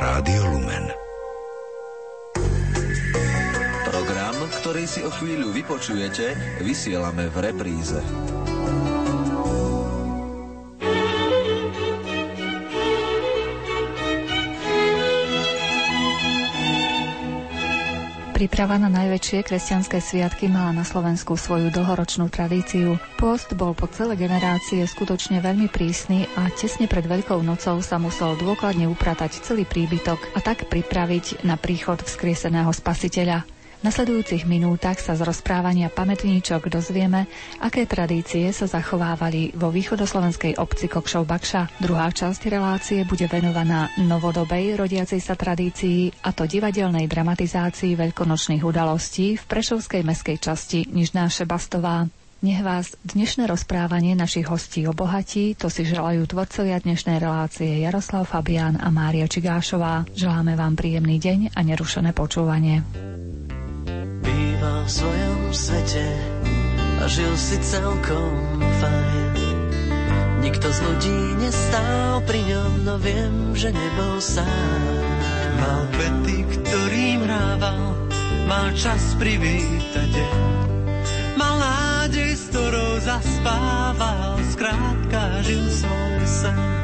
Rádio Lumen. Program, ktorý si o chvíľu vypočujete, vysielame v repríze. Príprava na najväčšie kresťanské sviatky mala na Slovensku svoju dlhoročnú tradíciu. Post bol po celé generácie skutočne veľmi prísny a tesne pred Veľkou nocou sa musel dôkladne upratať celý príbytok a tak pripraviť na príchod vzkrieseného spasiteľa. Nasledujúcich minútach sa z rozprávania pamätníčok dozvieme, aké tradície sa zachovávali vo východoslovenskej obci Kokšov Bakša. Druhá časť relácie bude venovaná novodobej rodiacej sa tradícii a to divadelnej dramatizácii veľkonočných udalostí v Prešovskej meskej časti Nižná Šebastová. Nech vás dnešné rozprávanie našich hostí obohatí, to si želajú tvorcovia dnešnej relácie Jaroslav Fabián a Mária Čigášová. Želáme vám príjemný deň a nerušené počúvanie býval v svojom svete a žil si celkom fajn. Nikto z ľudí nestál pri ňom, no viem, že nebol sám. Mal kvety, ktorým hrával, mal čas privítať deň. Mal nádej, s ktorou zaspával, skrátka žil svoj sen.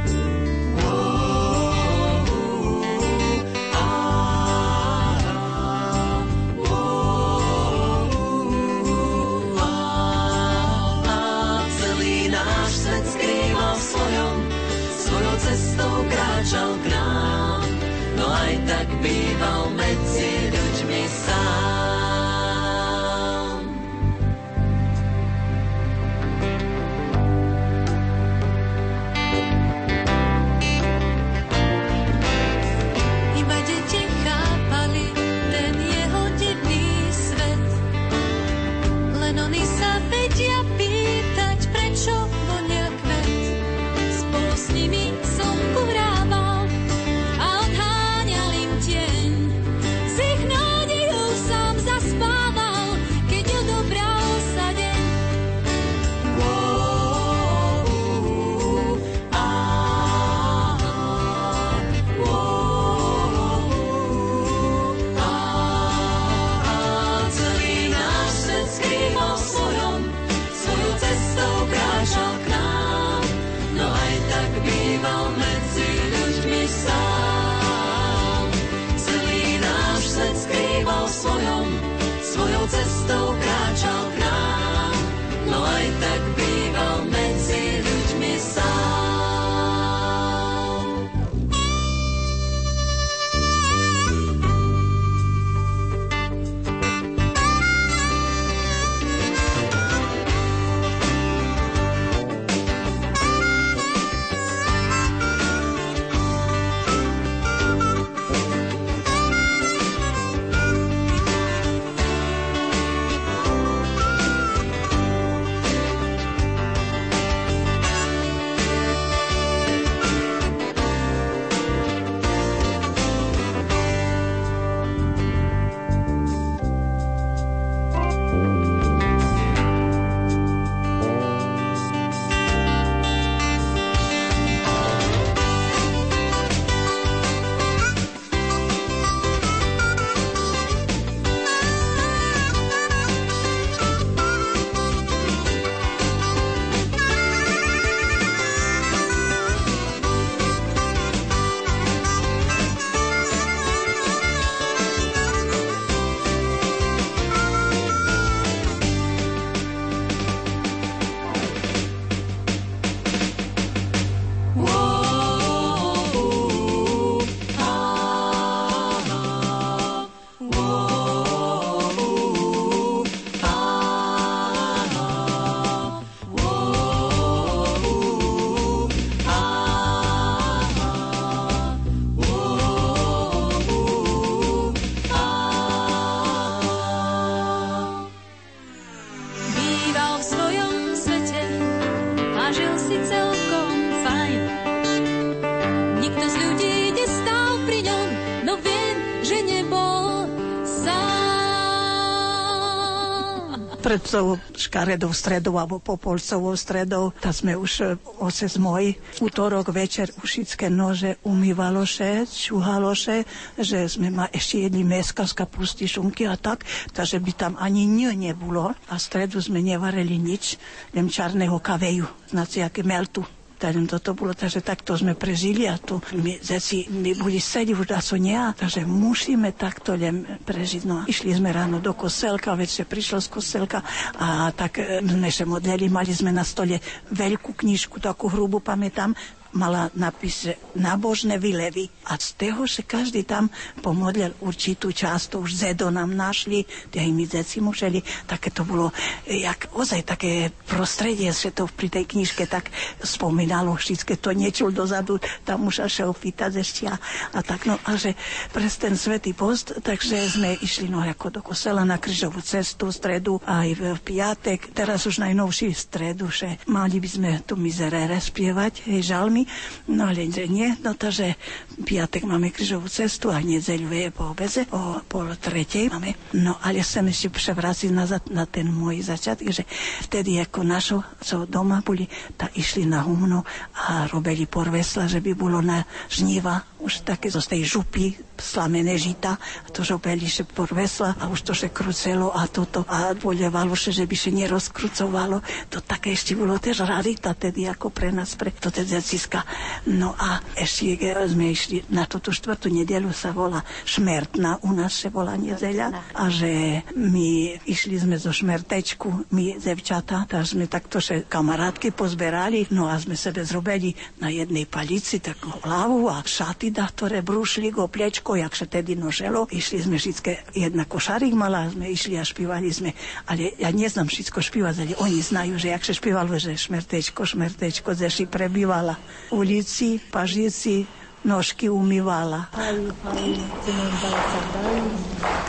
tou škaredou stredou alebo popolcovou stredou, tak sme už otec môj útorok večer ušické nože umývaloše, čuhaloše, že sme ma ešte jedli meska z kapusty, šunky a tak, takže by tam ani nie nebolo. A stredu sme nevarili nič, len čarného kaveju, znaci, aké meltu. Takže toto bolo, takže takto sme prežili a tu my zeci, my boli sedí už da so nie, takže musíme takto len prežiť. No, išli sme ráno do koselka, večer prišlo z koselka a tak e, sme sa modlili, mali sme na stole veľkú knižku, takú hrubú, pamätám, mala napis, že nábožné vylevy. A z toho, že každý tam pomodlil určitú časť, to už zedo nám našli, tie aj my zeci museli, také to bolo, jak ozaj také prostredie, že to pri tej knižke tak spomínalo, všetké to niečo dozadu, tam už až opýtať ešte a, a tak, no a že pres ten svetý post, takže sme išli no ako do kosela na križovú cestu, stredu aj v piatek, teraz už najnovší stredu, že mali by sme tu mizerere spievať, hej, žalmy, no ale nie, no to, že piatek máme križovú cestu a je po obeze, o pol tretej máme. No ale chcem ešte prevrátiť nazad na ten môj začiatok, že vtedy ako našo, co doma boli, tak išli na humno a robili porvesla, že by bolo na žniva už také zo tej župy slamené žita a to robili že porvesla a už to že krucelo a toto a boľevalo že by sa nerozkrucovalo. To také ešte bolo tiež rarita tedy ako pre nás, pre to teda Franciska. No a ešte sme išli na túto štvrtú nedelu sa volá Šmertná, u nás sa volá nedeľa a že my išli sme zo Šmertečku, my devčata, tak sme takto še kamarátky pozberali, no a sme sebe zrobili na jednej palici takú hlavu a šaty da, ktoré brúšli go plečko, jak sa tedy noželo. Išli sme všetké, jedna košarik mala, sme išli a špívali sme, ale ja neznám všetko špívať, ale oni znajú, že jak sa špívalo, že šmertečko, šmertečko, zeši prebývala ulici, pažici, nožky umývala.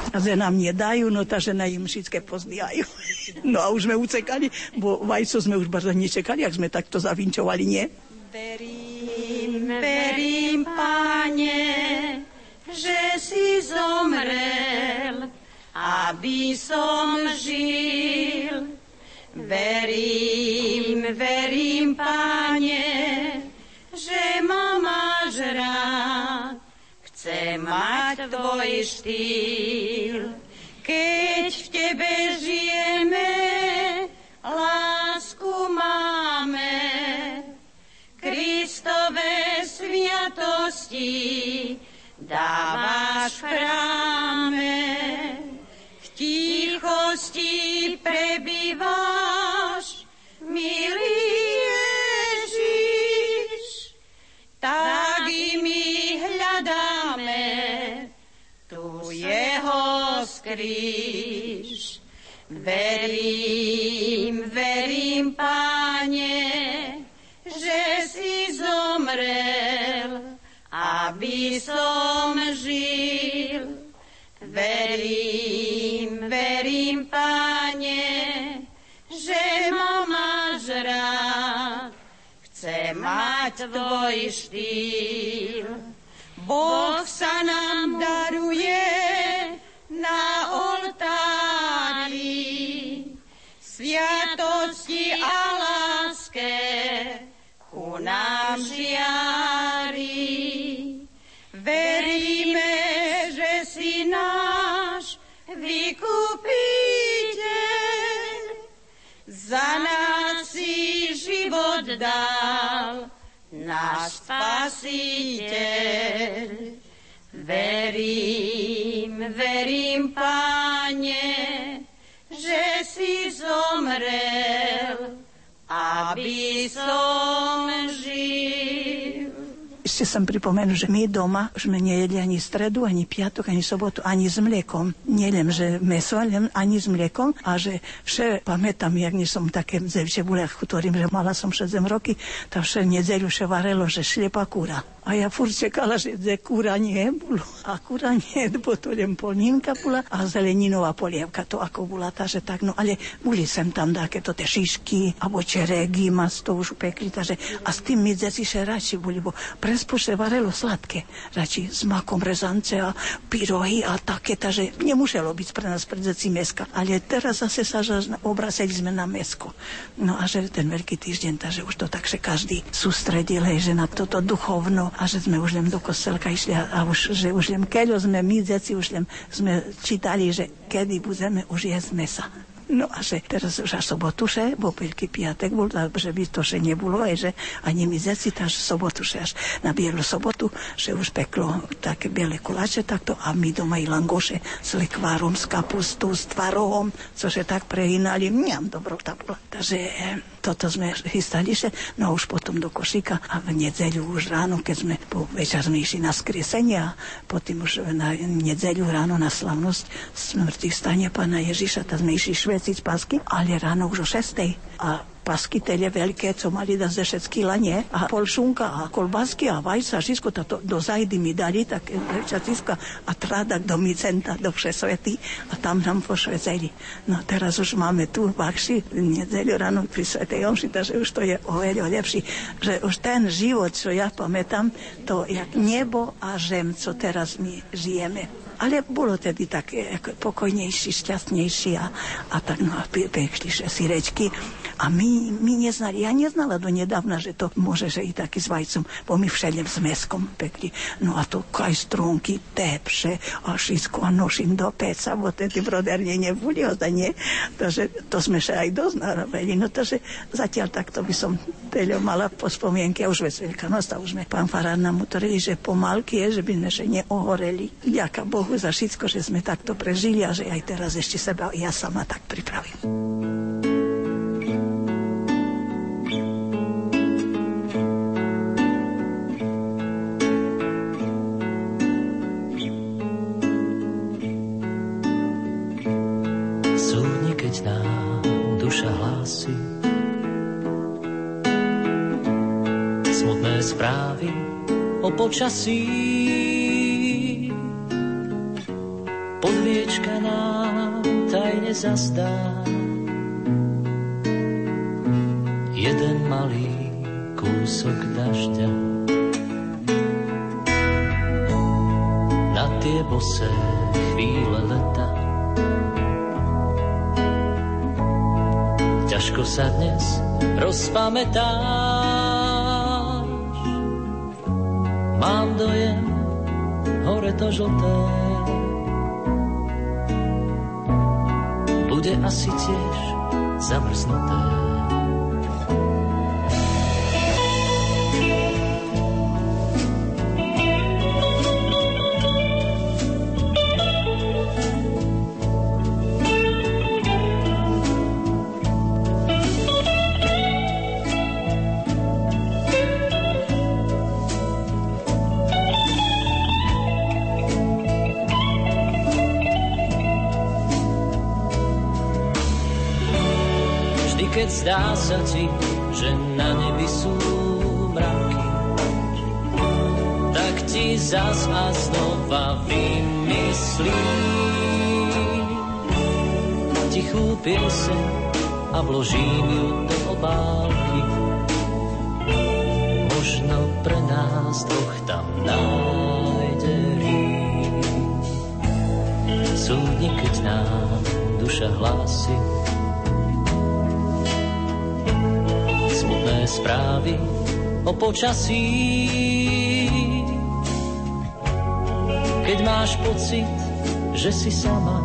A že nám nedajú, no tá žena im všetké pozbijajú. No a už sme ucekali, bo vajco sme už bardzo nečekali, ak sme takto zavinčovali, nie? Verím, verím, páne, že si zomrel, aby som žil. Verím, verím, páne, mať tvoj aby som žil. Verím, verím, páne, že ma máš rád. Chcem mať tvoj štýl. Boh sa nám daruje dal, náš spasiteľ. Verím, verím, páne, že si zomrel, aby som žil. Ešte som pripomenul, že my doma sme nejedli ani stredu, ani piatok, ani sobotu, ani s mliekom. Nielen, že meso, len ani s mliekom. A že vše, pamätám, jak nie som také zevče boli, ktorým, že mala som 6 roky, tak vše nedzeľu vše varelo, že šlepa kúra. A ja furt čekala, že de kúranie bolo. A kúranie, potom polninka bola a zeleninová polievka, to ako bola tá, že tak, no ale boli sem tam takéto tie šišky, alebo čeregy, mas to už upekli, takže a s tým my deti še radši boli, bo prespoše varelo sladké, radši s makom rezance a pyrohy a také, takže nemuselo byť pre nás pre deti meska. Ale teraz zase sa obraceli sme na mesko. No a že ten veľký týždeň, takže už to tak, že každý sústredil, hej, že na toto duchovno a že sme už len do kostelka išli a, a už, že už len keď sme my, deti, už len sme čítali, že kedy budeme už jesť mesa. No a že teraz už až sobotu, že, bo veľký piatek bol, že by to že nebolo, aj že ani mi zeci, takže sobotu, že až na bielu sobotu, že už peklo také biele kolače takto a my doma i langoše s likvárom, s kapustou, s tvarohom, cože tak prehynali, mňam dobrota bola. Takže toto sme chystali, že no už potom do košíka a v nedzeľu už ráno, keď sme po večer sme išli na skriesenie a potom už na nedzeľu ráno na slavnosť smrti stania pána Ježiša, tak sme išli šveciť pásky, ale ráno už o 6. A pasky tele veľké, co mali da ze všetky lanie a pol šunka a kolbásky a vajsa, všetko to do zajdy mi dali, tak čaciska a trádak do micenta, do všesvety a tam nám pošveceli. No teraz už máme tu v Akši, nedzeľu ráno pri Svetej Omši, takže už to je oveľa lepší, že už ten život, čo ja pamätám, to jak nebo a žem, co teraz my žijeme ale bolo tedy také pokojnejší, šťastnejší a, a tak no a pekšlišie sirečky. A my, my neznali, ja neznala do nedávna, že to môže, že i taký s vajcom, bo my všelem s meskom pekli. No a to kaj strunky, tepše a všetko a noším do peca, bo tedy broderne neboli nie. Takže to sme sa aj dosť narobili. No takže zatiaľ takto by som teľo mala po spomienke, už vec Veľkanoc, už sme pán Farár nám utorili, že pomalky je, že by sme še neohoreli. Ďaká Bohu za všetko, že sme takto prežili a že aj teraz ešte seba ja sama tak pripravím. správy o počasí. Podviečka nám tajne zazdá. Jeden malý kúsok dažďa na tie bosé chvíle leta. Ťažko sa dnes rozpamätám Mám dojem, hore to žlté. Bude asi tiež zamrznuté. Zdá sa ti, že na nebi sú mraky, tak ti zas a znova vymyslí tichú pieseň a vložím ju do obálky. Možno pre nás dvoch tam nájde rým. Súdni, keď nám duša hlási, správy o počasí. Keď máš pocit, že si sama,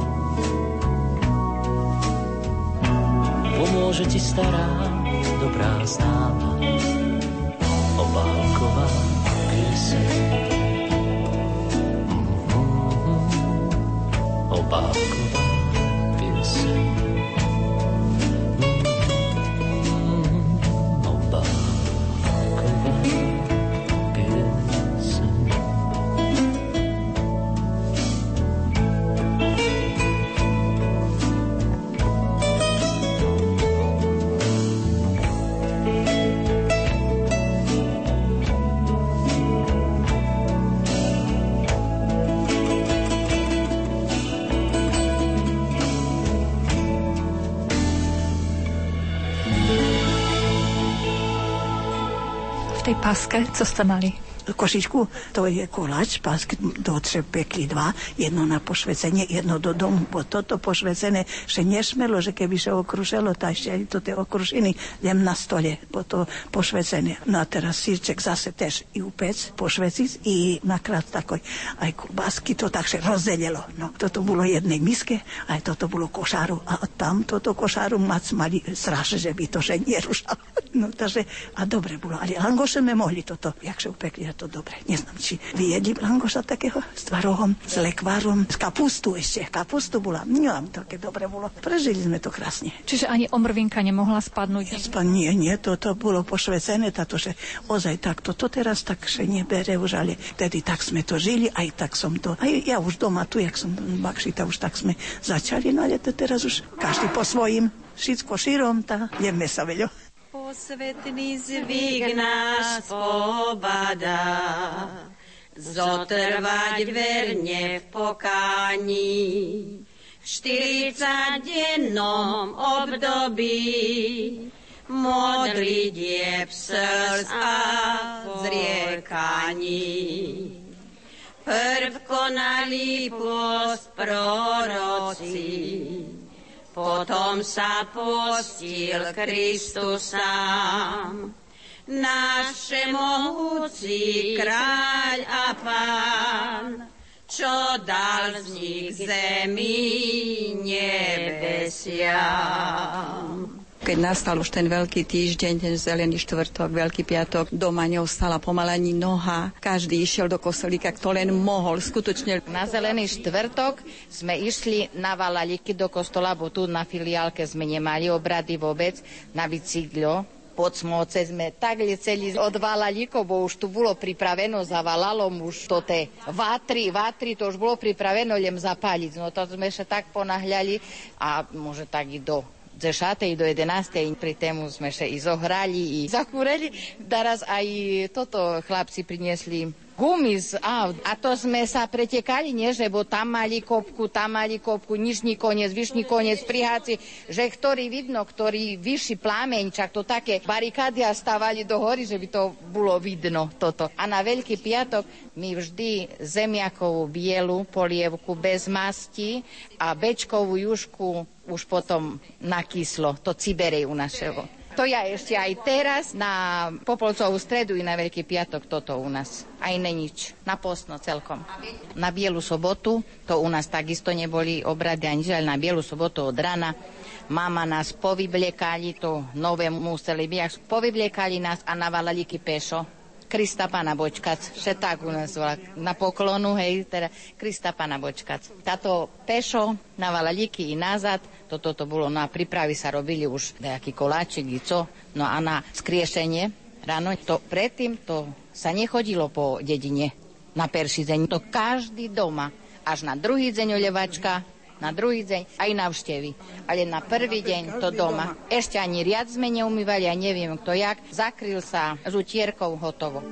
pomôže ti stará, dobrá známa, obálková pieseň. Paske, co ste mali? košičku, to je koláč, pásky do třep pekli dva, jedno na pošvecenie, jedno do domu, bo toto pošvecené, že nešmelo, že keby sa okrušelo, tak ešte aj to tie okrušiny, idem na stole, bo to pošvecené. No a teraz sírček zase tež i upec, pošveciť i nakrát takoj aj kubásky to takže rozdelilo. No, toto bolo jednej miske, aj toto bolo košáru a tam toto košáru mac mali strašne, že by to že nerušalo. No takže, a dobre bolo, ale langoše sme mohli toto, jak sa upekli to dobre. Neznám, či vy jedli langoša takého s tvarohom, s lekvárom, s kapustu ešte. Kapustu bola. No, také dobre bolo. Prežili sme to krásne. Čiže ani omrvinka nemohla spadnúť? Spa, nie, nie, to, to bolo pošvecené, táto, že ozaj takto, to teraz tak že nebere už, ale tedy tak sme to žili, aj tak som to, aj ja už doma tu, jak som bakšita, už tak sme začali, no ale to teraz už každý po svojim, všetko širom, tá jeme sa veľo. Posvetný zvyk nás pobada, zotrvať verne v pokání. V 40 dennom období modlitieb srdc a zriekaní. Prv konali post proroci, potom sa postil Kristus sám. Náš mohúci kráľ a pán, čo dal vznik zemi nebesiam. Keď nastal už ten veľký týždeň, ten zelený štvrtok, veľký piatok, doma neostala pomalení noha. Každý išiel do kosolíka, kto len mohol, skutočne. Na zelený štvrtok sme išli na Valaliky do kostola, bo tu na filiálke sme nemali obrady vôbec, na bicyklo pod smoce sme tak celý od Valalikov, bo už tu bolo pripraveno za Valalom, už to te vatry, vatry, to už bolo pripraveno len zapáliť. No to sme sa tak ponahľali a môže tak i do 6. do 11. pri tému sme sa i zohrali, i zakúreli. Teraz aj toto chlapci priniesli gumy z aut. A to sme sa pretekali, nie, že bo tam mali kopku, tam mali kopku, nižný koniec, vyšný koniec, priháci, že ktorý vidno, ktorý vyšší plámeň, čak to také barikády a stávali do hory, že by to bolo vidno toto. A na Veľký piatok my vždy zemiakovú bielu polievku bez masti a bečkovú jušku už potom nakyslo, to ciberej u našeho. To ja ešte aj teraz na Popolcovú stredu i na Veľký piatok toto u nás. Aj ne nič. Na postno celkom. Na Bielu sobotu, to u nás takisto neboli obrady ani ale na Bielu sobotu od rana mama nás povybliekali, to nové museli byť, povybliekali nás a navalali pešo Krista Pana Bočkac, že tak u nás volá, na poklonu, hej, teda Krista Pana Bočkac. Táto pešo na Valalíky i nazad, toto to bolo, na prípravy sa robili už nejaký koláčik i co, no a na skriešenie ráno, to predtým to sa nechodilo po dedine na perší deň, to každý doma, až na druhý deň olevačka, na druhý deň aj navštevy. Ale na prvý deň to doma. Ešte ani riad sme neumývali, ja neviem kto jak. Zakryl sa žutierkou hotovo.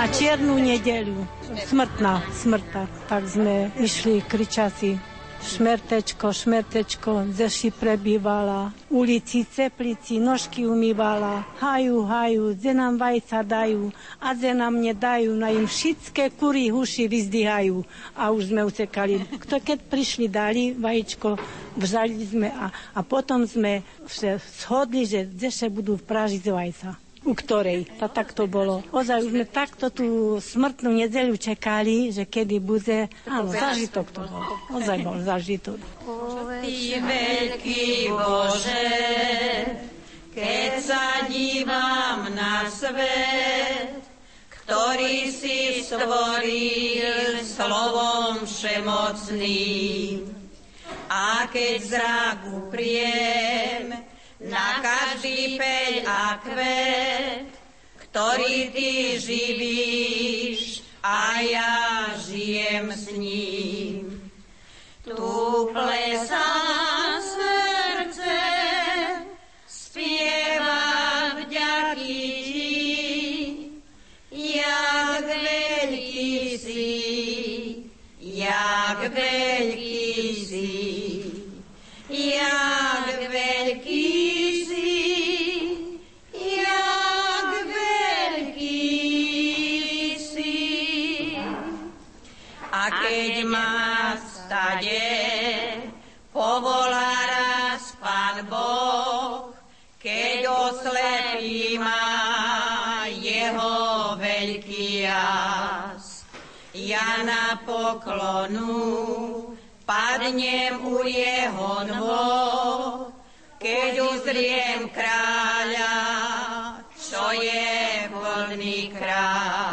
Na čiernu nedeľu. Smrtná, smrta. Tak sme išli kričasi šmertečko, šmertečko, zeši prebývala, ulici ceplici, nožky umývala, haju, haju, ze nám vajca dajú, a ze nám nedajú, na im všetké kury huši vyzdyhajú. A už sme utekali. Kto keď prišli, dali vajíčko, vzali sme a, a potom sme sa shodli, že zeše budú pražiť vajca u ktorej. To takto bolo. Ozaj už sme takto tú smrtnú nedeľu čakali, že kedy bude... Áno, zažitok to bol. Ozaj bol zažitok. Ty veľký Bože, keď sa dívam na svet, ktorý si stvoril slovom všemocným. A keď zrak upriem, na každý peľ a kvet, ktorý ty živíš a ja žijem s ním. Tu plesá poklonu padnem u jeho nôh, keď uzriem kráľa, čo je voľný krás.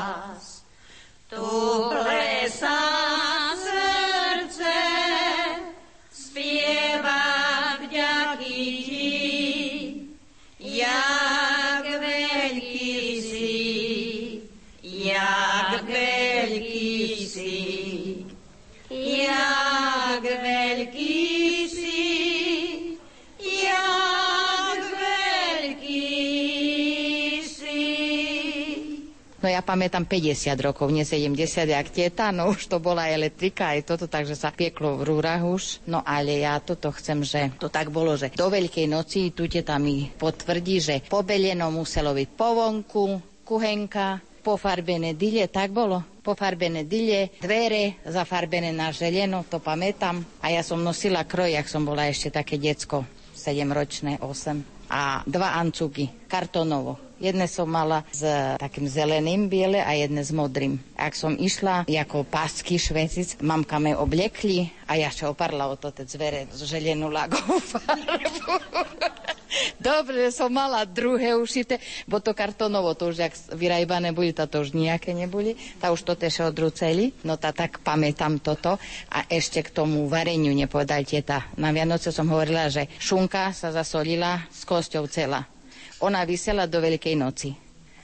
Ja pamätám 50 rokov, nie 70, jak tieta, no už to bola elektrika aj toto, takže sa pieklo v rúrach už. No ale ja toto chcem, že to tak bolo, že do Veľkej noci tu teta mi potvrdí, že pobeleno muselo byť po vonku, kuchenka, pofarbené dyle, tak bolo? Pofarbené dyle, dvere zafarbené na želeno, to pamätám. A ja som nosila kroj, ak som bola ešte také decko, 7 ročné, 8 a dva ancúky, kartonovo. Jedné som mala s takým zeleným biele a jedné s modrým. Ak som išla ako pásky švecic, mamka me obliekli a ja sa oparla o to zvere z želenú lagovú farbu. Dobre, som mala druhé ušité, bo to kartonovo, to už jak vyrajbané boli, to už nejaké neboli, tá už to tež odruceli, no tá tak pamätám toto. A ešte k tomu vareniu nepovedal teta. Na Vianoce som hovorila, že šunka sa zasolila s kosťou celá ona vysela do Veľkej noci.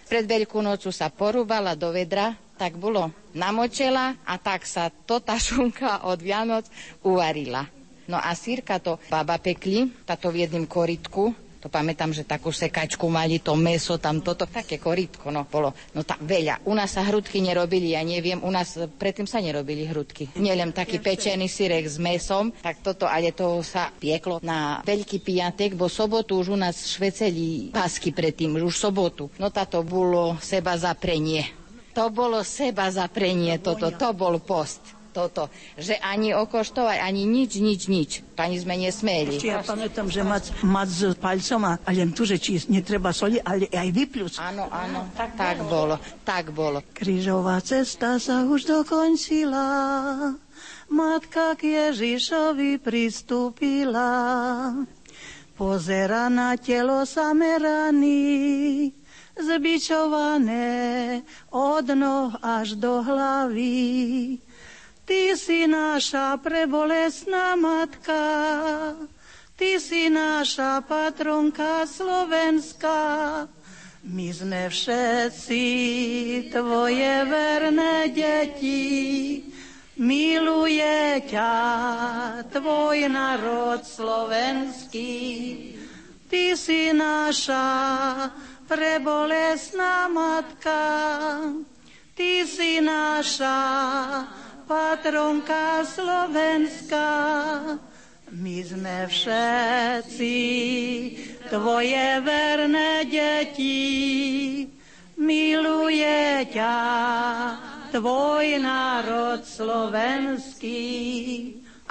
Pred Veľkú nocu sa porúbala do vedra, tak bolo namočela a tak sa to tá šunka od Vianoc uvarila. No a sírka to baba pekli, táto v jedným koritku, to pamätám, že takú sekačku mali, to meso tam, toto, také koritko, no bolo. No tak veľa. U nás sa hrudky nerobili, ja neviem, u nás predtým sa nerobili hrudky. Nielen taký pečený syrek s mesom, tak toto, ale to sa pieklo na veľký piatek, bo sobotu už u nás šveceli pásky predtým, už sobotu. No táto bolo seba zaprenie. To bolo seba zaprenie, toto, to bol post toto, že ani okoštovať, ani nič, nič, nič. Pani sme nesmeli. Ja pamätám, že mať, mať s palcom a len tu, že či netreba soli, ale aj vypľúc. Áno, áno, tak, tak bolo, tak bolo. Krížová cesta sa už dokončila, matka k Ježišovi pristúpila. Pozera na telo sameraný, zbičované od noh až do hlavy. Ty si naša prebolesná matka, Ty si naša patronka slovenská. My sme všetci Tvoje verné deti, miluje ťa Tvoj národ slovenský. Ty si naša prebolesná matka, Ty si naša patronka Slovenska. My sme všetci tvoje verné deti. Miluje ťa tvoj národ slovenský.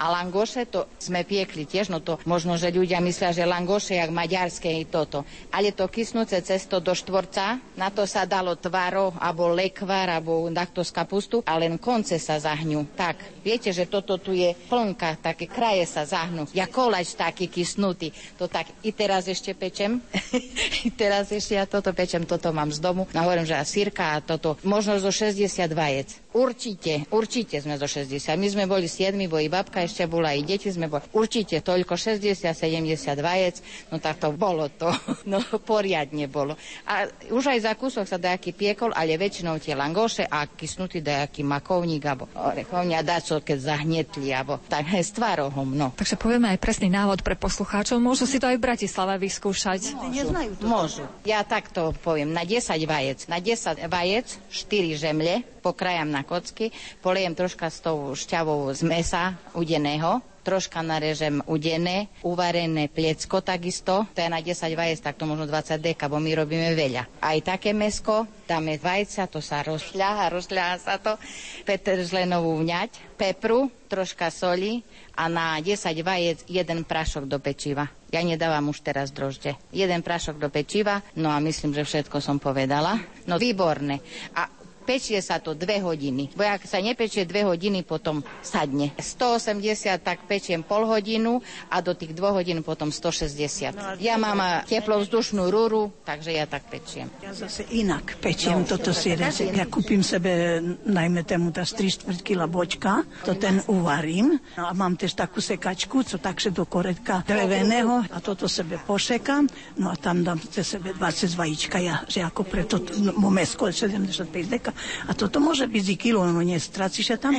A langoše to sme piekli tiež, no to možno, že ľudia myslia, že langoše jak maďarské i toto. Ale to kysnúce cesto do štvorca, na to sa dalo tvaro, alebo lekvar, alebo takto z kapustu a len konce sa zahnú. Tak, viete, že toto tu je plnka, také kraje sa zahnú. Ja kolač taký kysnutý. To tak i teraz ešte pečem. I teraz ešte ja toto pečem, toto mám z domu. No hovorím, že a sírka a toto, možno zo 60 vajec. Určite, určite sme zo 60. My sme boli 7, bo i babka ešte bola, i deti sme boli. Určite toľko 60-70 vajec, no tak to bolo to. No poriadne bolo. A už aj za kúsok sa dajaký piekol, ale väčšinou tie langoše a kysnutý dajaký makovník, alebo orechovňa daco, keď zahnetli, alebo tak s tvarohom, no. Takže povieme aj presný návod pre poslucháčov. Môžu si to aj v Bratislave vyskúšať. Môžu, Môžu. Ja takto poviem, na 10 vajec. Na 10 vajec 4 žemle, pokrajam na kocky, poliejem troška s tou šťavou z mesa udeného, troška narežem udené, uvarené pliecko takisto, to je na 10 vajec, tak to možno 20 deka, bo my robíme veľa. Aj také mesko, dáme vajca, to sa rozšľaha, rozšľaha sa to, petržlenovú vňať, pepru, troška soli a na 10 vajec jeden prašok do pečiva. Ja nedávam už teraz drožde. Jeden prašok do pečiva, no a myslím, že všetko som povedala. No výborné. A Pečie sa to dve hodiny. Bo ak sa nepečie dve hodiny, potom sadne. 180 tak pečiem pol hodinu a do tých dvoch hodín potom 160. Ja mám teplovzdušnú rúru, takže ja tak pečiem. Ja zase inak pečiem no, toto si. Ja kúpim sebe najmä tému tá 3 čtvrt kila bočka, to ten uvarím. No a mám tiež takú sekačku, co takže do koretka dreveného a toto sebe pošekám. No a tam dám sebe 20 vajíčka, ja, že ako preto no, mesko 75 deka a toto môže byť i kilo, no nie sa tam.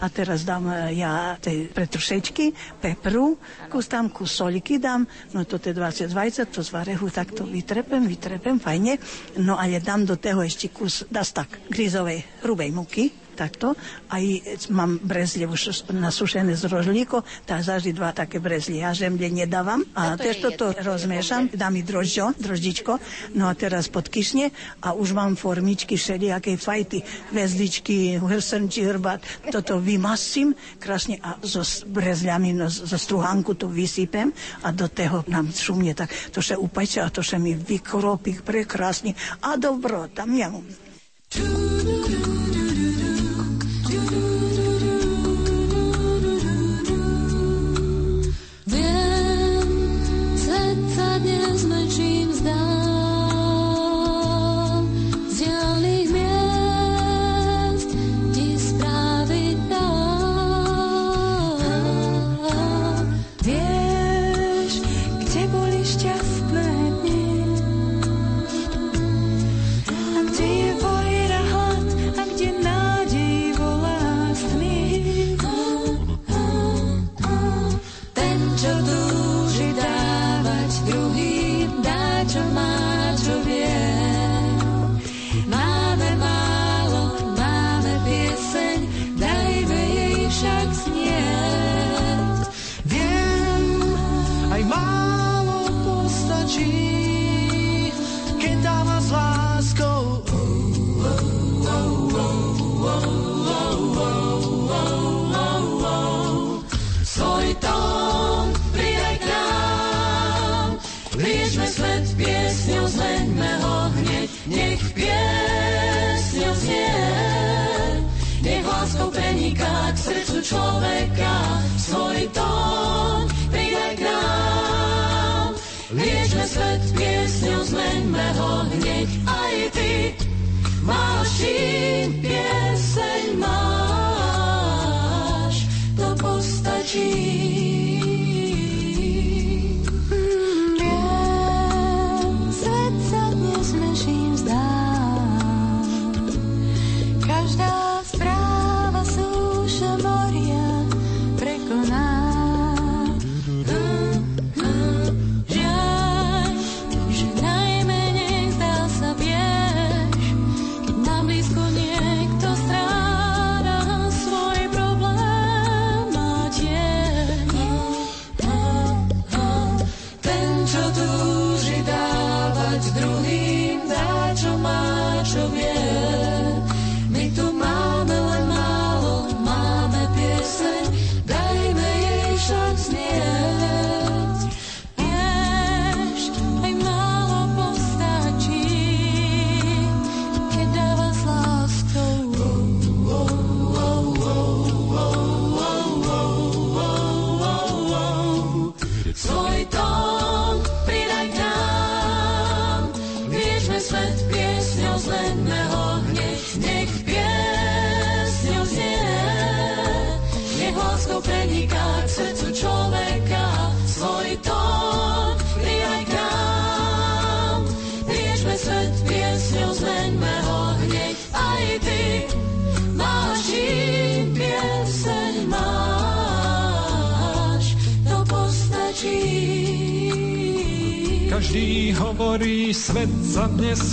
A teraz dám e, ja tej pretrušečky, pepru, kus tam, kus soliky dám, no to tie 20 vajca, to z varehu takto vytrepem, vytrepem, fajne. No a ja dám do toho ešte kus dastak grizovej hrubej muky, takto. Aj mám brezlie už nasušené z rožlíko, tak zaždy dva také brezlie. Ja žemle nedávam a tiež toto rozmiešam, dám i drožďo, droždičko, no a teraz podkyšne a už mám formičky všelijaké fajty, hvezdičky, hrsenčí, hrbát, toto vymasím krásne a so brezľami, no, zo struhánku to vysypem a do toho nám šumne tak. To še upajče a to še mi vykropí prekrásne. A dobro, tam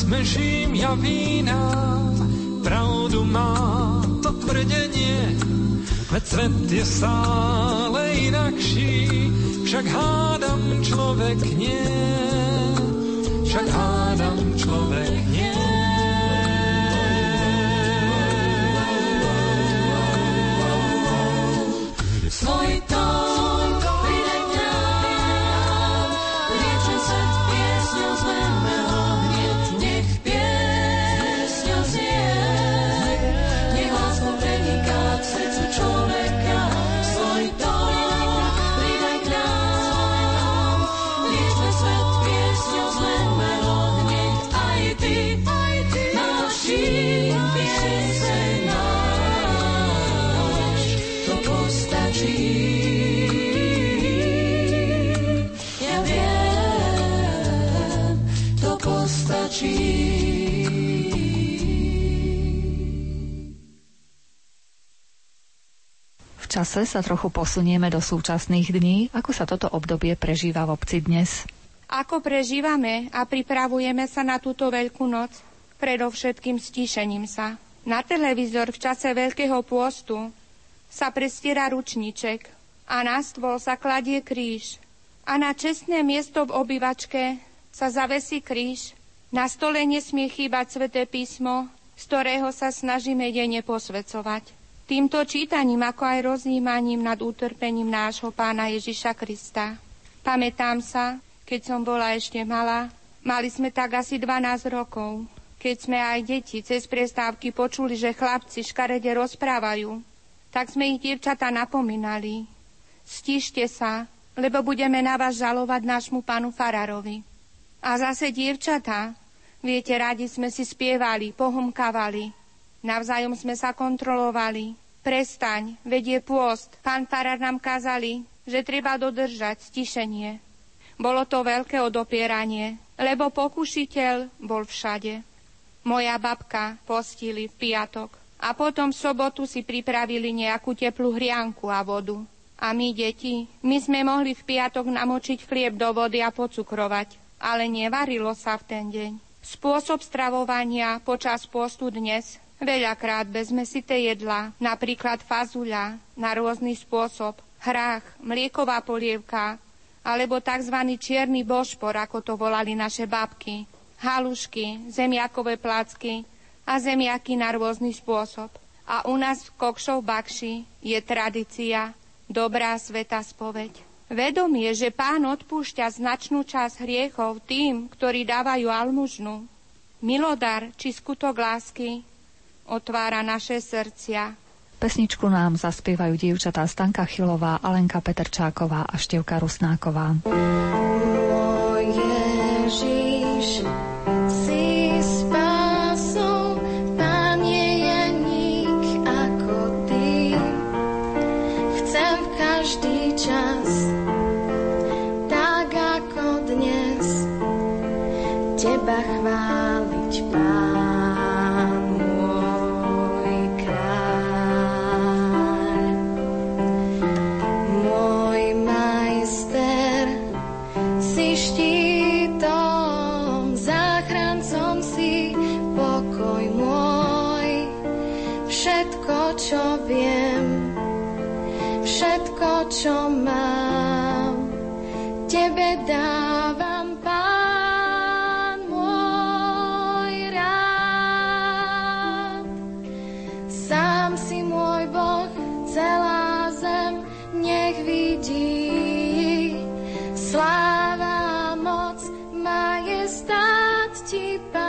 sa dnes mežím čase sa trochu posunieme do súčasných dní, ako sa toto obdobie prežíva v obci dnes. Ako prežívame a pripravujeme sa na túto veľkú noc? Predovšetkým stíšením sa. Na televízor v čase Veľkého pôstu sa prestiera ručníček a na stôl sa kladie kríž. A na čestné miesto v obývačke sa zavesí kríž. Na stole nesmie chýbať sveté písmo, z ktorého sa snažíme denne posvecovať. Týmto čítaním, ako aj rozjímaním nad utrpením nášho pána Ježiša Krista. Pamätám sa, keď som bola ešte malá, mali sme tak asi 12 rokov, keď sme aj deti cez prestávky počuli, že chlapci škarede rozprávajú, tak sme ich dievčatá napomínali. Stište sa, lebo budeme na vás žalovať nášmu pánu Fararovi. A zase dievčatá, viete, radi sme si spievali, pohumkavali, navzájom sme sa kontrolovali. Prestaň, vedie pôst, pán Farar nám kázali, že treba dodržať stišenie. Bolo to veľké odopieranie, lebo pokušiteľ bol všade. Moja babka postili v piatok a potom v sobotu si pripravili nejakú teplú hrianku a vodu. A my, deti, my sme mohli v piatok namočiť chlieb do vody a pocukrovať, ale nevarilo sa v ten deň. Spôsob stravovania počas postu dnes veľakrát bez mesité jedla, napríklad fazuľa na rôzny spôsob, hrách, mlieková polievka, alebo tzv. čierny bošpor, ako to volali naše babky, halušky, zemiakové placky a zemiaky na rôzny spôsob. A u nás v Kokšov Bakši je tradícia dobrá sveta spoveď. Vedomie, že pán odpúšťa značnú časť hriechov tým, ktorí dávajú almužnu, milodar či skutok lásky, otvára naše srdcia. Pesničku nám zaspievajú dievčatá Stanka Chilová, Alenka Petrčáková a Števka Rusnáková. Môj Ježiš, čo mám, tebe dávam, pán môj rád. Sám si môj Boh, celá zem nech vidí. Sláva, moc, majestát ti patrí.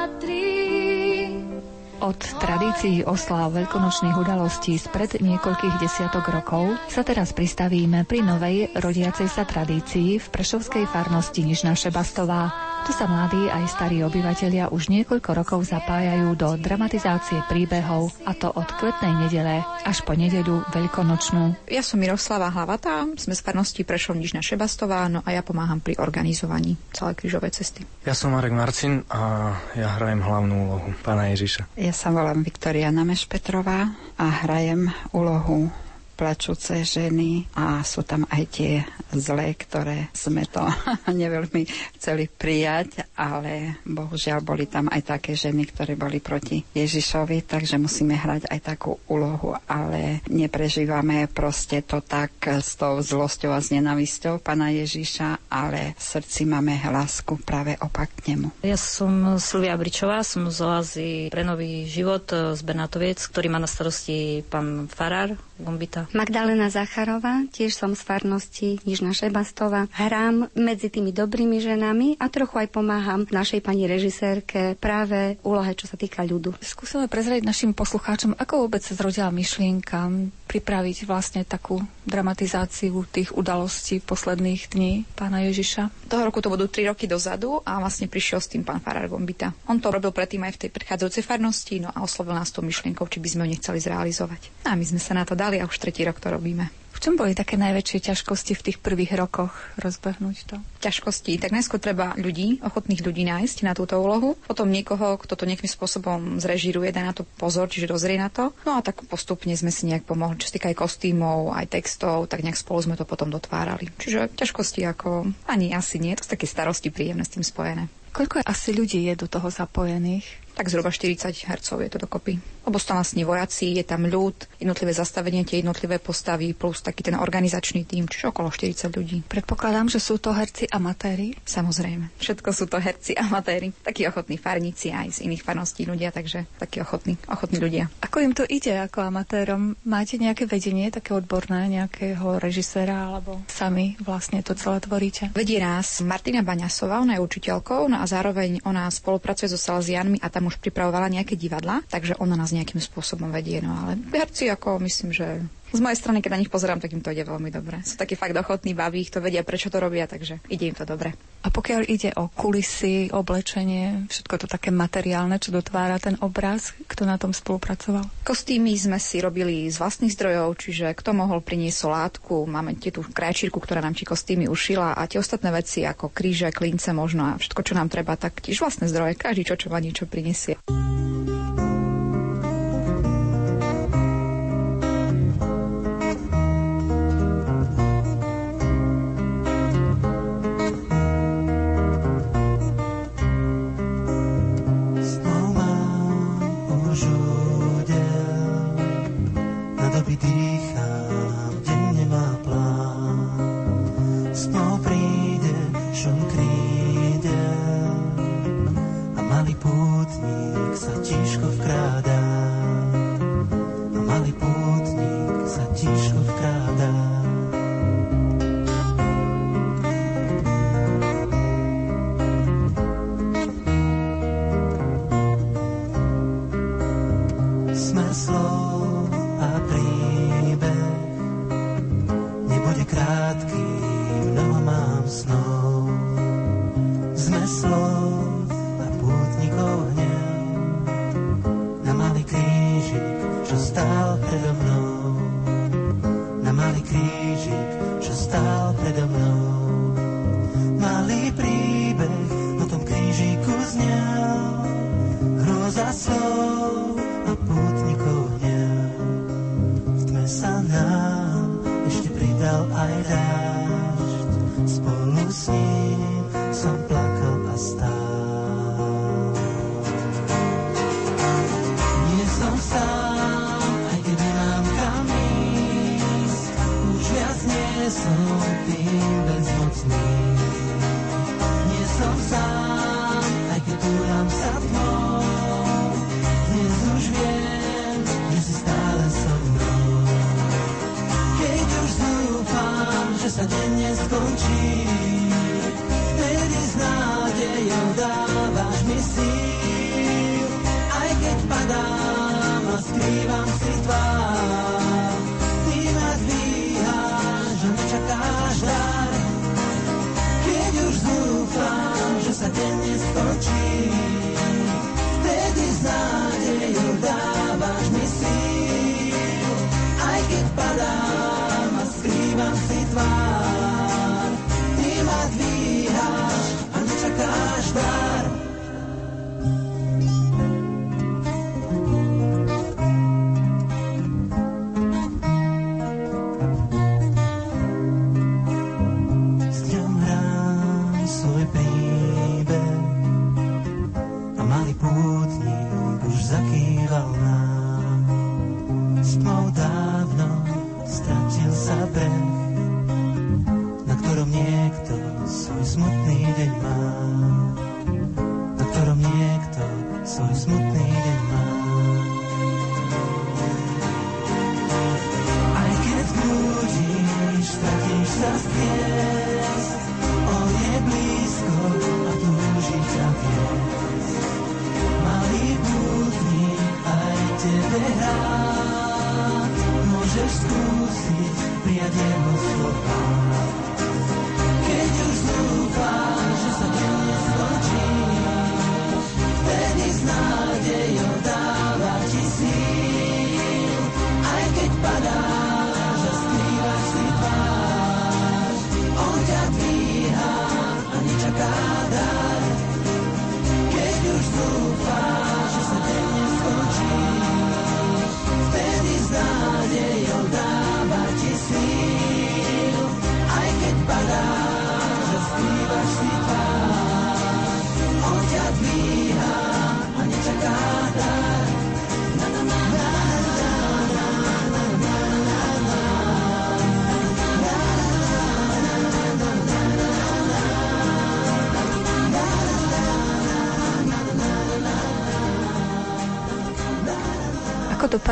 Od tradícií osláv veľkonočných udalostí spred niekoľkých desiatok rokov sa teraz pristavíme pri novej rodiacej sa tradícii v Prešovskej farnosti Nižná Šebastová. Tu sa mladí aj starí obyvatelia už niekoľko rokov zapájajú do dramatizácie príbehov, a to od kvetnej nedele až po nedeľu veľkonočnú. Ja som Miroslava Hlavatá, sme z farnosti Prešov Nižná Šebastová, no a ja pomáham pri organizovaní celej krížovej cesty. Ja som Marek Marcin a ja hrajem hlavnú úlohu pána Ježiša. Ja sa volám Viktoria Nameš Petrová a hrajem úlohu plačúce ženy a sú tam aj tie zlé, ktoré sme to neveľmi chceli prijať, ale bohužiaľ boli tam aj také ženy, ktoré boli proti Ježišovi, takže musíme hrať aj takú úlohu, ale neprežívame proste to tak s tou zlosťou a s nenavisťou Pana Ježiša, ale v srdci máme lásku práve opak k nemu. Ja som Silvia Bričová, som z Oazy pre nový život z Bernatoviec, ktorý má na starosti pán Farár Gombita. Magdalena Zacharová, tiež som z farnosti Nižná Šebastova. Hrám medzi tými dobrými ženami a trochu aj pomáham našej pani režisérke práve úlohe, čo sa týka ľudu. Skúsime prezrieť našim poslucháčom, ako vôbec sa zrodila myšlienka pripraviť vlastne takú dramatizáciu tých udalostí posledných dní pána Ježiša. Toho roku to budú 3 roky dozadu a vlastne prišiel s tým pán Farar Gombita. On to robil predtým aj v tej predchádzajúcej farnosti, no a oslovil nás tou myšlienkou, či by sme ho nechceli zrealizovať. A my sme sa na to dali a už tretí rok to robíme. V čom boli také najväčšie ťažkosti v tých prvých rokoch rozbehnúť to? Ťažkosti. Tak najskôr treba ľudí, ochotných ľudí nájsť na túto úlohu. Potom niekoho, kto to nejakým spôsobom zrežiruje, dá na to pozor, čiže dozrie na to. No a tak postupne sme si nejak pomohli, čo sa týka aj kostýmov, aj textov, tak nejak spolu sme to potom dotvárali. Čiže ťažkosti ako ani asi nie, to sú také starosti príjemné s tým spojené. Koľko asi ľudí je do toho zapojených? Tak zhruba 40 hercov je to dokopy. Lebo sú tam vlastne vojaci, je tam ľud, jednotlivé zastavenie, tie jednotlivé postavy, plus taký ten organizačný tým, čiže okolo 40 ľudí. Predpokladám, že sú to herci amatéri? Samozrejme, všetko sú to herci amatéri. Takí ochotní farníci aj z iných farností ľudia, takže takí ochotní, ochotní ľudia. Ako im to ide ako amatérom? Máte nejaké vedenie, také odborné, nejakého režiséra, alebo sami vlastne to celé tvoríte? Vedie nás Martina Baňasová, ona je učiteľkou, no a zároveň ona spolupracuje so Salesianmi a tam tam už pripravovala nejaké divadla, takže ona nás nejakým spôsobom vedie. No ale herci ako myslím, že z mojej strany, keď na nich pozerám, tak im to ide veľmi dobre. Sú takí fakt ochotní, baví ich to, vedia, prečo to robia, takže ide im to dobre. A pokiaľ ide o kulisy, oblečenie, všetko to také materiálne, čo dotvára ten obraz, kto na tom spolupracoval? Kostýmy sme si robili z vlastných zdrojov, čiže kto mohol priniesť solátku, máme tie tú krajčírku, ktorá nám či kostýmy ušila a tie ostatné veci ako kríže, klince možno a všetko, čo nám treba, tak tiež vlastné zdroje, každý čo, čo má niečo prinesie.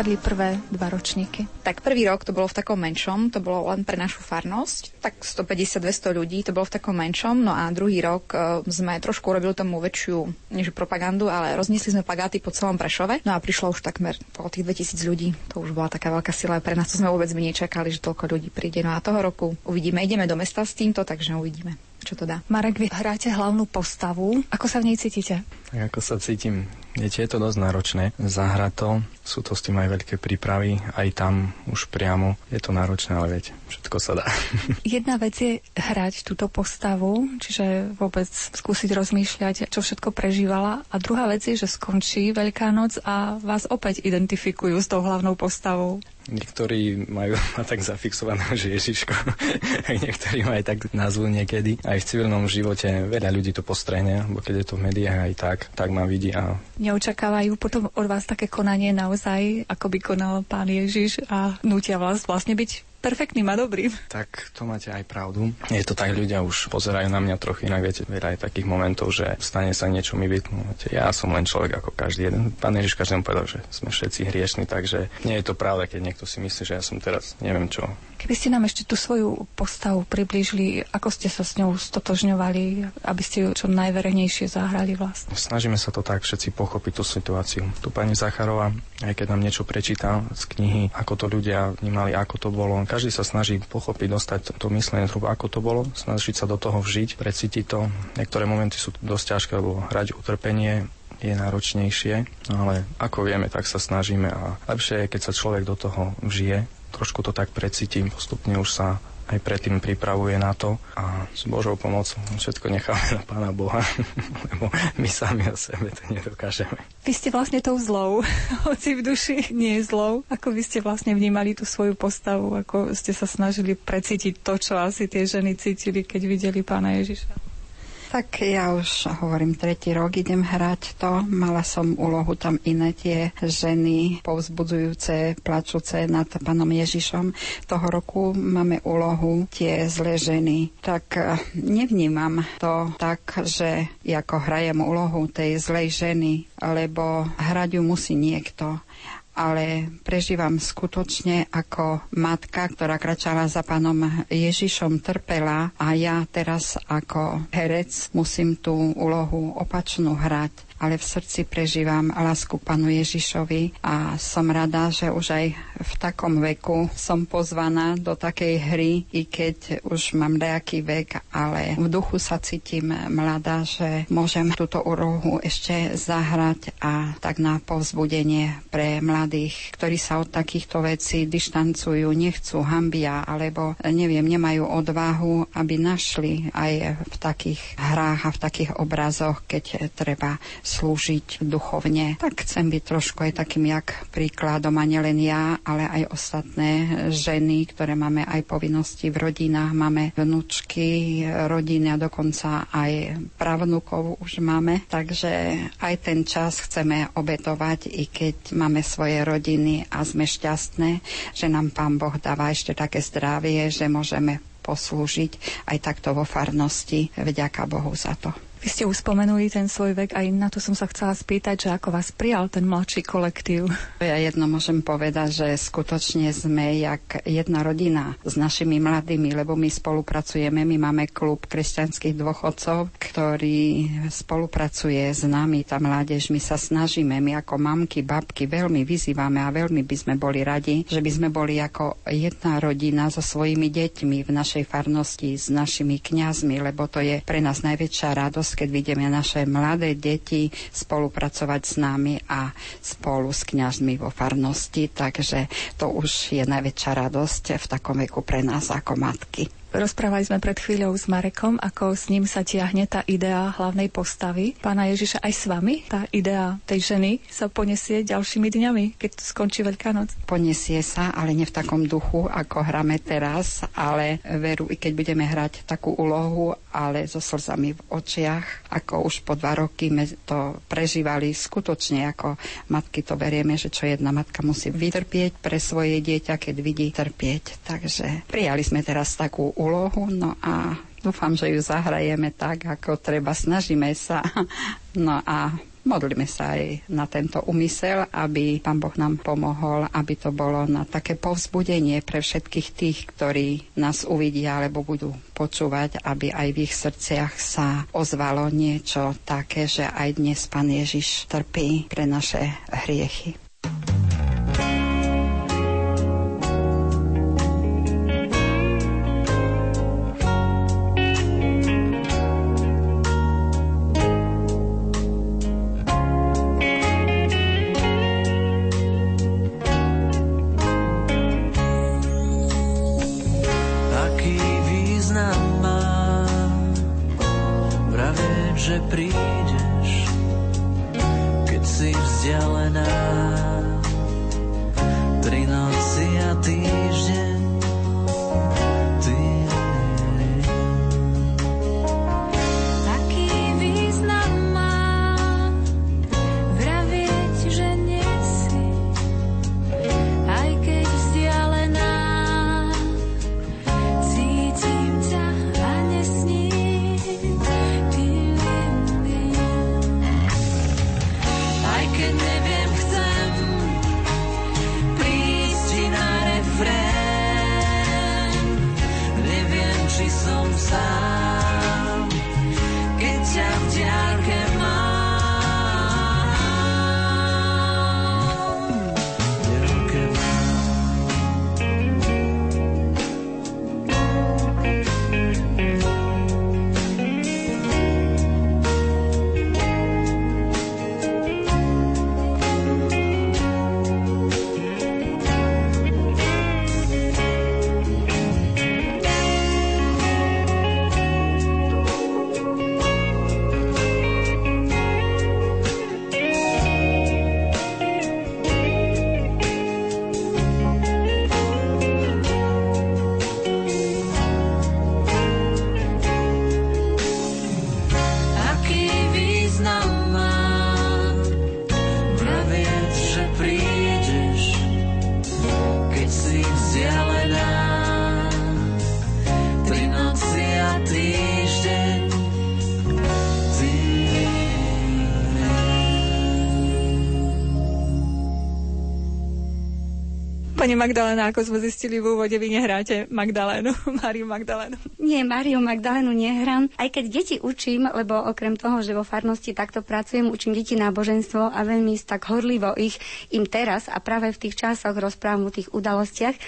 Dopadli prvé dva ročníky? Tak prvý rok to bolo v takom menšom, to bolo len pre našu farnosť, tak 150-200 ľudí, to bolo v takom menšom, no a druhý rok e, sme trošku urobili tomu väčšiu, než propagandu, ale rozniesli sme plagáty po celom Prešove, no a prišlo už takmer po tých 2000 ľudí, to už bola taká veľká sila aj pre nás, to sme vôbec my nečakali, že toľko ľudí príde, no a toho roku uvidíme, ideme do mesta s týmto, takže uvidíme čo to dá. Marek, vy hráte hlavnú postavu. Ako sa v nej cítite? Tak ako sa cítim, viete, je to dosť náročné zahrať to. Sú to s tým aj veľké prípravy, aj tam už priamo. Je to náročné, ale viete, všetko sa dá. Jedna vec je hrať túto postavu, čiže vôbec skúsiť rozmýšľať, čo všetko prežívala. A druhá vec je, že skončí Veľká noc a vás opäť identifikujú s tou hlavnou postavou. Niektorí majú ma tak zafixované, že Ježiško. Niektorí ma aj tak nazvú niekedy. Aj v civilnom živote veľa ľudí to postrehne, bo keď je to v médiách aj tak, tak ma vidí a Neočakávajú potom od vás také konanie naozaj, ako by konal pán Ježiš a nutia vás vlastne byť perfektným a dobrým. Tak to máte aj pravdu. Je to tak, ľudia už pozerajú na mňa trochu inak, viete, veľa je takých momentov, že stane sa niečo mi vytknú. Ja som len človek ako každý jeden. Pán Ježiš každému povedal, že sme všetci hriešni, takže nie je to pravda, keď niekto si myslí, že ja som teraz neviem čo. Keby ste nám ešte tú svoju postavu priblížili, ako ste sa s ňou stotožňovali, aby ste ju čo najverejnejšie zahrali vlastne. Snažíme sa to tak všetci pochopiť tú situáciu. Tu pani Zacharova, aj keď nám niečo prečíta z knihy, ako to ľudia vnímali, ako to bolo, každý sa snaží pochopiť, dostať to myslenie trubu, ako to bolo, snažiť sa do toho vžiť, precítiť to. Niektoré momenty sú dosť ťažké, lebo hrať utrpenie je náročnejšie, no ale ako vieme, tak sa snažíme a lepšie je, keď sa človek do toho vžije, trošku to tak precítim, postupne už sa aj predtým pripravuje na to a s Božou pomocou všetko necháme na Pána Boha, lebo my sami o sebe to nedokážeme. Vy ste vlastne tou zlou, hoci v duši nie je zlou. Ako vy ste vlastne vnímali tú svoju postavu, ako ste sa snažili precítiť to, čo asi tie ženy cítili, keď videli Pána Ježiša? Tak ja už hovorím, tretí rok idem hrať to. Mala som úlohu tam iné tie ženy povzbudzujúce, plačúce nad pánom Ježišom. Toho roku máme úlohu tie zlé ženy. Tak eh, nevnímam to tak, že ako hrajem úlohu tej zlej ženy, lebo hrať ju musí niekto ale prežívam skutočne ako matka, ktorá kračala za pánom Ježišom, trpela a ja teraz ako herec musím tú úlohu opačnú hrať ale v srdci prežívam lásku panu Ježišovi a som rada, že už aj v takom veku som pozvaná do takej hry, i keď už mám nejaký vek, ale v duchu sa cítim mladá, že môžem túto úrohu ešte zahrať a tak na povzbudenie pre mladých, ktorí sa od takýchto vecí dištancujú, nechcú, hambia, alebo neviem, nemajú odvahu, aby našli aj v takých hrách a v takých obrazoch, keď treba slúžiť duchovne. Tak chcem byť trošku aj takým jak príkladom a nielen ja, ale aj ostatné ženy, ktoré máme aj povinnosti v rodinách, máme vnúčky, rodiny a dokonca aj pravnúkov už máme. Takže aj ten čas chceme obetovať, i keď máme svoje rodiny a sme šťastné, že nám Pán Boh dáva ešte také zdravie, že môžeme poslúžiť aj takto vo farnosti. Vďaka Bohu za to. Vy ste už spomenuli ten svoj vek, aj na to som sa chcela spýtať, že ako vás prijal ten mladší kolektív. Ja jedno môžem povedať, že skutočne sme jak jedna rodina s našimi mladými, lebo my spolupracujeme, my máme klub kresťanských dôchodcov, ktorý spolupracuje s nami, tá mládež, my sa snažíme, my ako mamky, babky veľmi vyzývame a veľmi by sme boli radi, že by sme boli ako jedna rodina so svojimi deťmi v našej farnosti, s našimi kňazmi, lebo to je pre nás najväčšia radosť, keď vidíme naše mladé deti spolupracovať s nami a spolu s kňazmi vo farnosti, takže to už je najväčšia radosť v takom veku pre nás ako matky. Rozprávali sme pred chvíľou s Marekom, ako s ním sa tiahne tá idea hlavnej postavy. Pána Ježiša aj s vami tá idea tej ženy sa poniesie ďalšími dňami, keď skončí Veľká noc? Poniesie sa, ale nie v takom duchu, ako hráme teraz, ale veru, i keď budeme hrať takú úlohu, ale so slzami v očiach, ako už po dva roky sme to prežívali skutočne, ako matky to berieme, že čo jedna matka musí vytrpieť pre svoje dieťa, keď vidí trpieť. Takže prijali sme teraz takú úlohu, no a dúfam, že ju zahrajeme tak, ako treba. Snažíme sa. No a Modlíme sa aj na tento úmysel, aby Pán Boh nám pomohol, aby to bolo na také povzbudenie pre všetkých tých, ktorí nás uvidia alebo budú počúvať, aby aj v ich srdciach sa ozvalo niečo také, že aj dnes Pán Ježiš trpí pre naše hriechy. Pani Magdalena, ako sme zistili v úvode, vy nehráte Magdalénu, Máriu Magdalénu. Nie, Máriu Magdalénu nehrám. Aj keď deti učím, lebo okrem toho, že vo farnosti takto pracujem, učím deti náboženstvo a veľmi tak horlivo ich im teraz a práve v tých časoch rozprávam o tých udalostiach,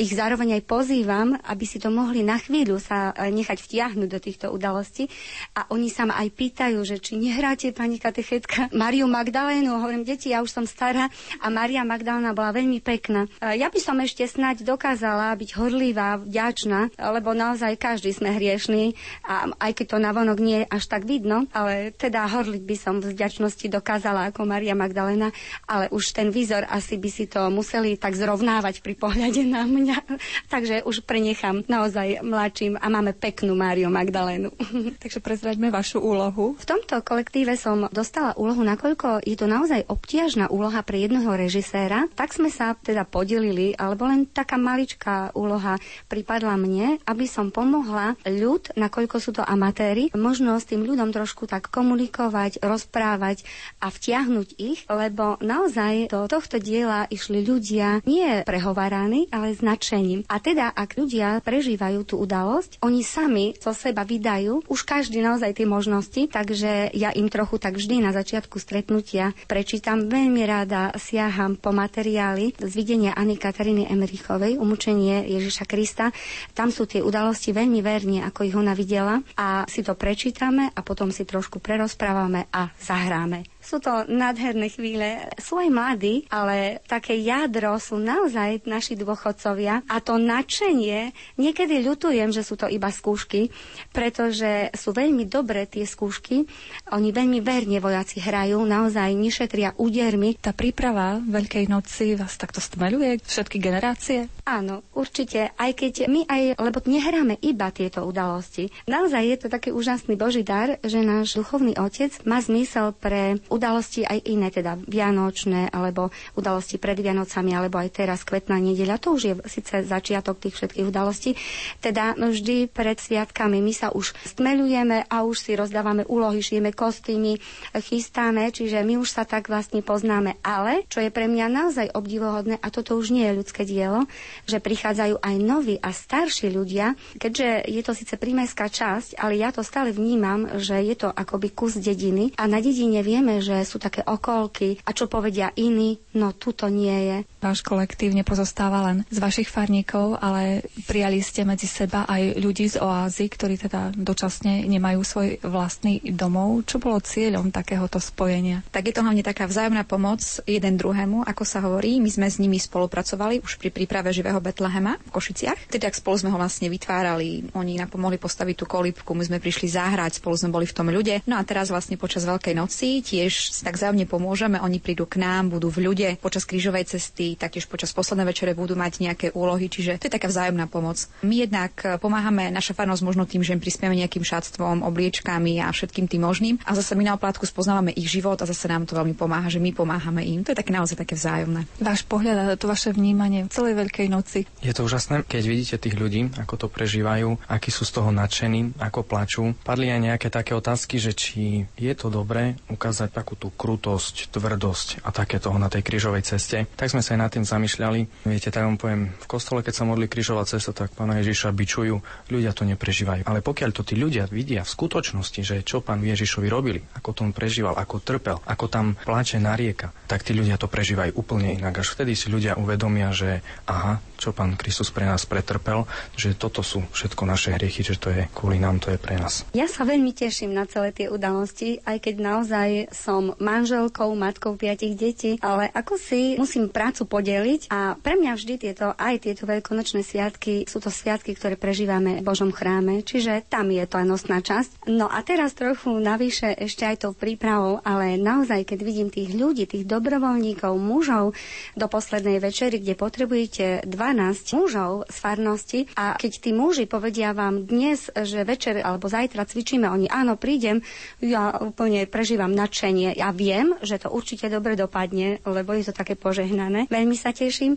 ich zároveň aj pozývam, aby si to mohli na chvíľu sa e, nechať vtiahnuť do týchto udalostí. A oni sa ma aj pýtajú, že či nehráte, pani katechetka, Máriu Magdalénu. Hovorím, deti, ja už som stará a Mária Magdaléna bola veľmi pekná. E, ja by som ešte snať dokázala byť horlivá, vďačná, lebo naozaj každý sme hriešní a aj keď to navonok nie je až tak vidno, ale teda horliť by som vďačnosti dokázala ako Maria Magdalena, ale už ten výzor asi by si to museli tak zrovnávať pri pohľade na mňa. Takže už prenechám naozaj mladším a máme peknú Máriu Magdalénu. Takže prezraďme vašu úlohu. V tomto kolektíve som dostala úlohu, nakoľko je to naozaj obtiažná úloha pre jedného režiséra, tak sme sa teda podelili alebo len taká maličká úloha pripadla mne, aby som pomohla ľud, nakoľko sú to amatéri, možno s tým ľudom trošku tak komunikovať, rozprávať a vtiahnuť ich, lebo naozaj do tohto diela išli ľudia nie prehováraní, ale značením. A teda, ak ľudia prežívajú tú udalosť, oni sami zo seba vydajú už každý naozaj tie možnosti, takže ja im trochu tak vždy na začiatku stretnutia prečítam. Veľmi rada siaham po materiály z videnia Ani Kataríny Emerichovej, Umúčenie Ježiša Krista. Tam sú tie udalosti veľmi verne, ako ich ona videla a si to prečítame a potom si trošku prerozprávame a zahráme. Sú to nádherné chvíle. Sú aj mladí, ale také jadro sú naozaj naši dôchodcovia a to nadšenie, niekedy ľutujem, že sú to iba skúšky, pretože sú veľmi dobré tie skúšky. Oni veľmi verne vojaci hrajú, naozaj nešetria údermi. Tá príprava Veľkej noci vás takto stmeluje všetky generácie? Áno, určite, aj keď my aj, lebo nehráme iba tieto udalosti. Naozaj je to taký úžasný Boží dar, že náš duchovný otec má zmysel pre udalosti aj iné, teda vianočné, alebo udalosti pred Vianocami, alebo aj teraz kvetná nedeľa. To už je síce začiatok tých všetkých udalostí. Teda vždy pred sviatkami my sa už stmelujeme a už si rozdávame úlohy, šijeme kostýmy, chystáme, čiže my už sa tak vlastne poznáme. Ale, čo je pre mňa naozaj obdivohodné, a toto už nie je ľudské dielo, že prichádzajú aj noví a starší ľudia, keďže je to síce prímeská časť, ale ja to stále vnímam, že je to akoby kus dediny a na dedine vieme, že sú také okolky a čo povedia iní, no tuto nie je. Váš kolektív nepozostáva len z vašich farníkov, ale prijali ste medzi seba aj ľudí z oázy, ktorí teda dočasne nemajú svoj vlastný domov. Čo bolo cieľom takéhoto spojenia? Tak je to hlavne taká vzájomná pomoc jeden druhému, ako sa hovorí. My sme s nimi spolupracovali už pri príprave živého Betlehema v Košiciach. Teda spolu sme ho vlastne vytvárali. Oni nám pomohli postaviť tú kolípku, my sme prišli zahrať, spolu sme boli v tom ľude. No a teraz vlastne počas Veľkej noci tiež si tak vzájomne pomôžeme. Oni prídu k nám, budú v ľude počas krížovej cesty, taktiež počas poslednej večere budú mať nejaké úlohy, čiže to je taká vzájomná pomoc. My jednak pomáhame naša farnosť možno tým, že im prispieme nejakým šatstvom, obliečkami a všetkým tým možným. A zase my na oplátku spoznávame ich život a zase nám to veľmi pomáha, že my pomáhame im. To je také naozaj také vzájomné. Váš pohľad a to vaše vnímanie celej Veľkej noci. Je to úžasné, keď vidíte tých ľudí, ako to prežívajú, akí sú z toho nadšení, ako plačú. Padli aj nejaké také otázky, že či je to dobré ukázať takú tú krutosť, tvrdosť a také toho na tej krížovej ceste. Tak sme sa aj nad tým zamýšľali. Viete, tak vám poviem, v kostole, keď sa modli krížová cesta, tak pána Ježiša bičujú, ľudia to neprežívajú. Ale pokiaľ to tí ľudia vidia v skutočnosti, že čo pán Ježišovi robili, ako to on prežíval, ako trpel, ako tam pláče na rieka, tak tí ľudia to prežívajú úplne inak. Až vtedy si ľudia uvedomia, že aha, čo pán Kristus pre nás pretrpel, že toto sú všetko naše hriechy, že to je kvôli nám, to je pre nás. Ja sa veľmi teším na celé tie udalosti, aj keď naozaj som manželkou, matkou piatich detí, ale ako si musím prácu podeliť a pre mňa vždy tieto, aj tieto veľkonočné sviatky sú to sviatky, ktoré prežívame v Božom chráme, čiže tam je to aj nosná časť. No a teraz trochu navyše ešte aj tou prípravou, ale naozaj, keď vidím tých ľudí, tých dobrovoľníkov, mužov do poslednej večery, kde potrebujete dva 12 mužov z farnosti a keď tí muži povedia vám dnes, že večer alebo zajtra cvičíme, oni áno, prídem, ja úplne prežívam nadšenie. Ja viem, že to určite dobre dopadne, lebo je to také požehnané. Veľmi sa teším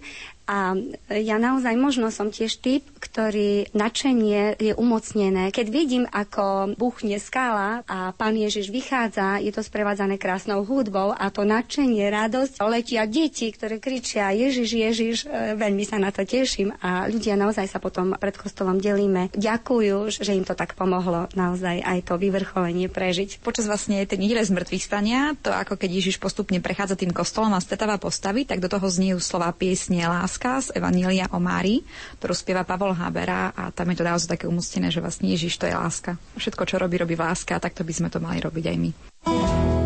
a ja naozaj možno som tiež typ, ktorý nadšenie je umocnené. Keď vidím, ako buchne skala a pán Ježiš vychádza, je to sprevádzané krásnou hudbou a to nadšenie, radosť, letia deti, ktoré kričia Ježiš, Ježiš, e, veľmi sa na to teším a ľudia naozaj sa potom pred kostolom delíme. Ďakujú, že im to tak pomohlo naozaj aj to vyvrcholenie prežiť. Počas vlastne tej nedele zmrtvých stania, to ako keď Ježiš postupne prechádza tým kostolom a stretáva postavy, tak do toho zniejú slova piesne láska z Evanília o Márii, ktorú spieva Pavol Habera a tam je to naozaj také umústené, že vlastne Ježiš to je láska. Všetko, čo robí, robí láska a takto by sme to mali robiť aj my.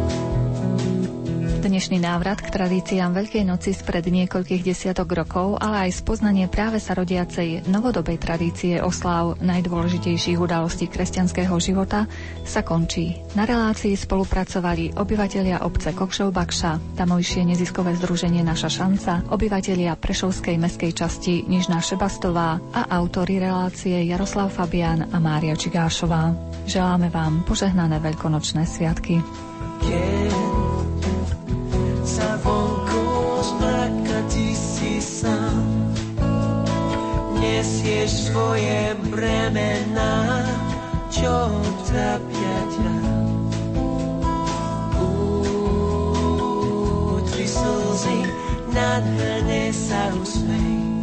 Dnešný návrat k tradíciám Veľkej noci spred niekoľkých desiatok rokov, ale aj spoznanie práve sa rodiacej novodobej tradície osláv najdôležitejších udalostí kresťanského života sa končí. Na relácii spolupracovali obyvatelia obce Kokšov Bakša, tamojšie neziskové združenie Naša šanca, obyvatelia Prešovskej meskej časti Nižná Šebastová a autori relácie Jaroslav Fabian a Mária Čigášová. Želáme vám požehnané veľkonočné sviatky. sa nesieš svoje bremená, čo trápia ťa. Útri slzy, nádherne sa usmej.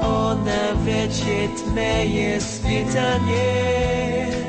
Ona väčšie tme je svitanie.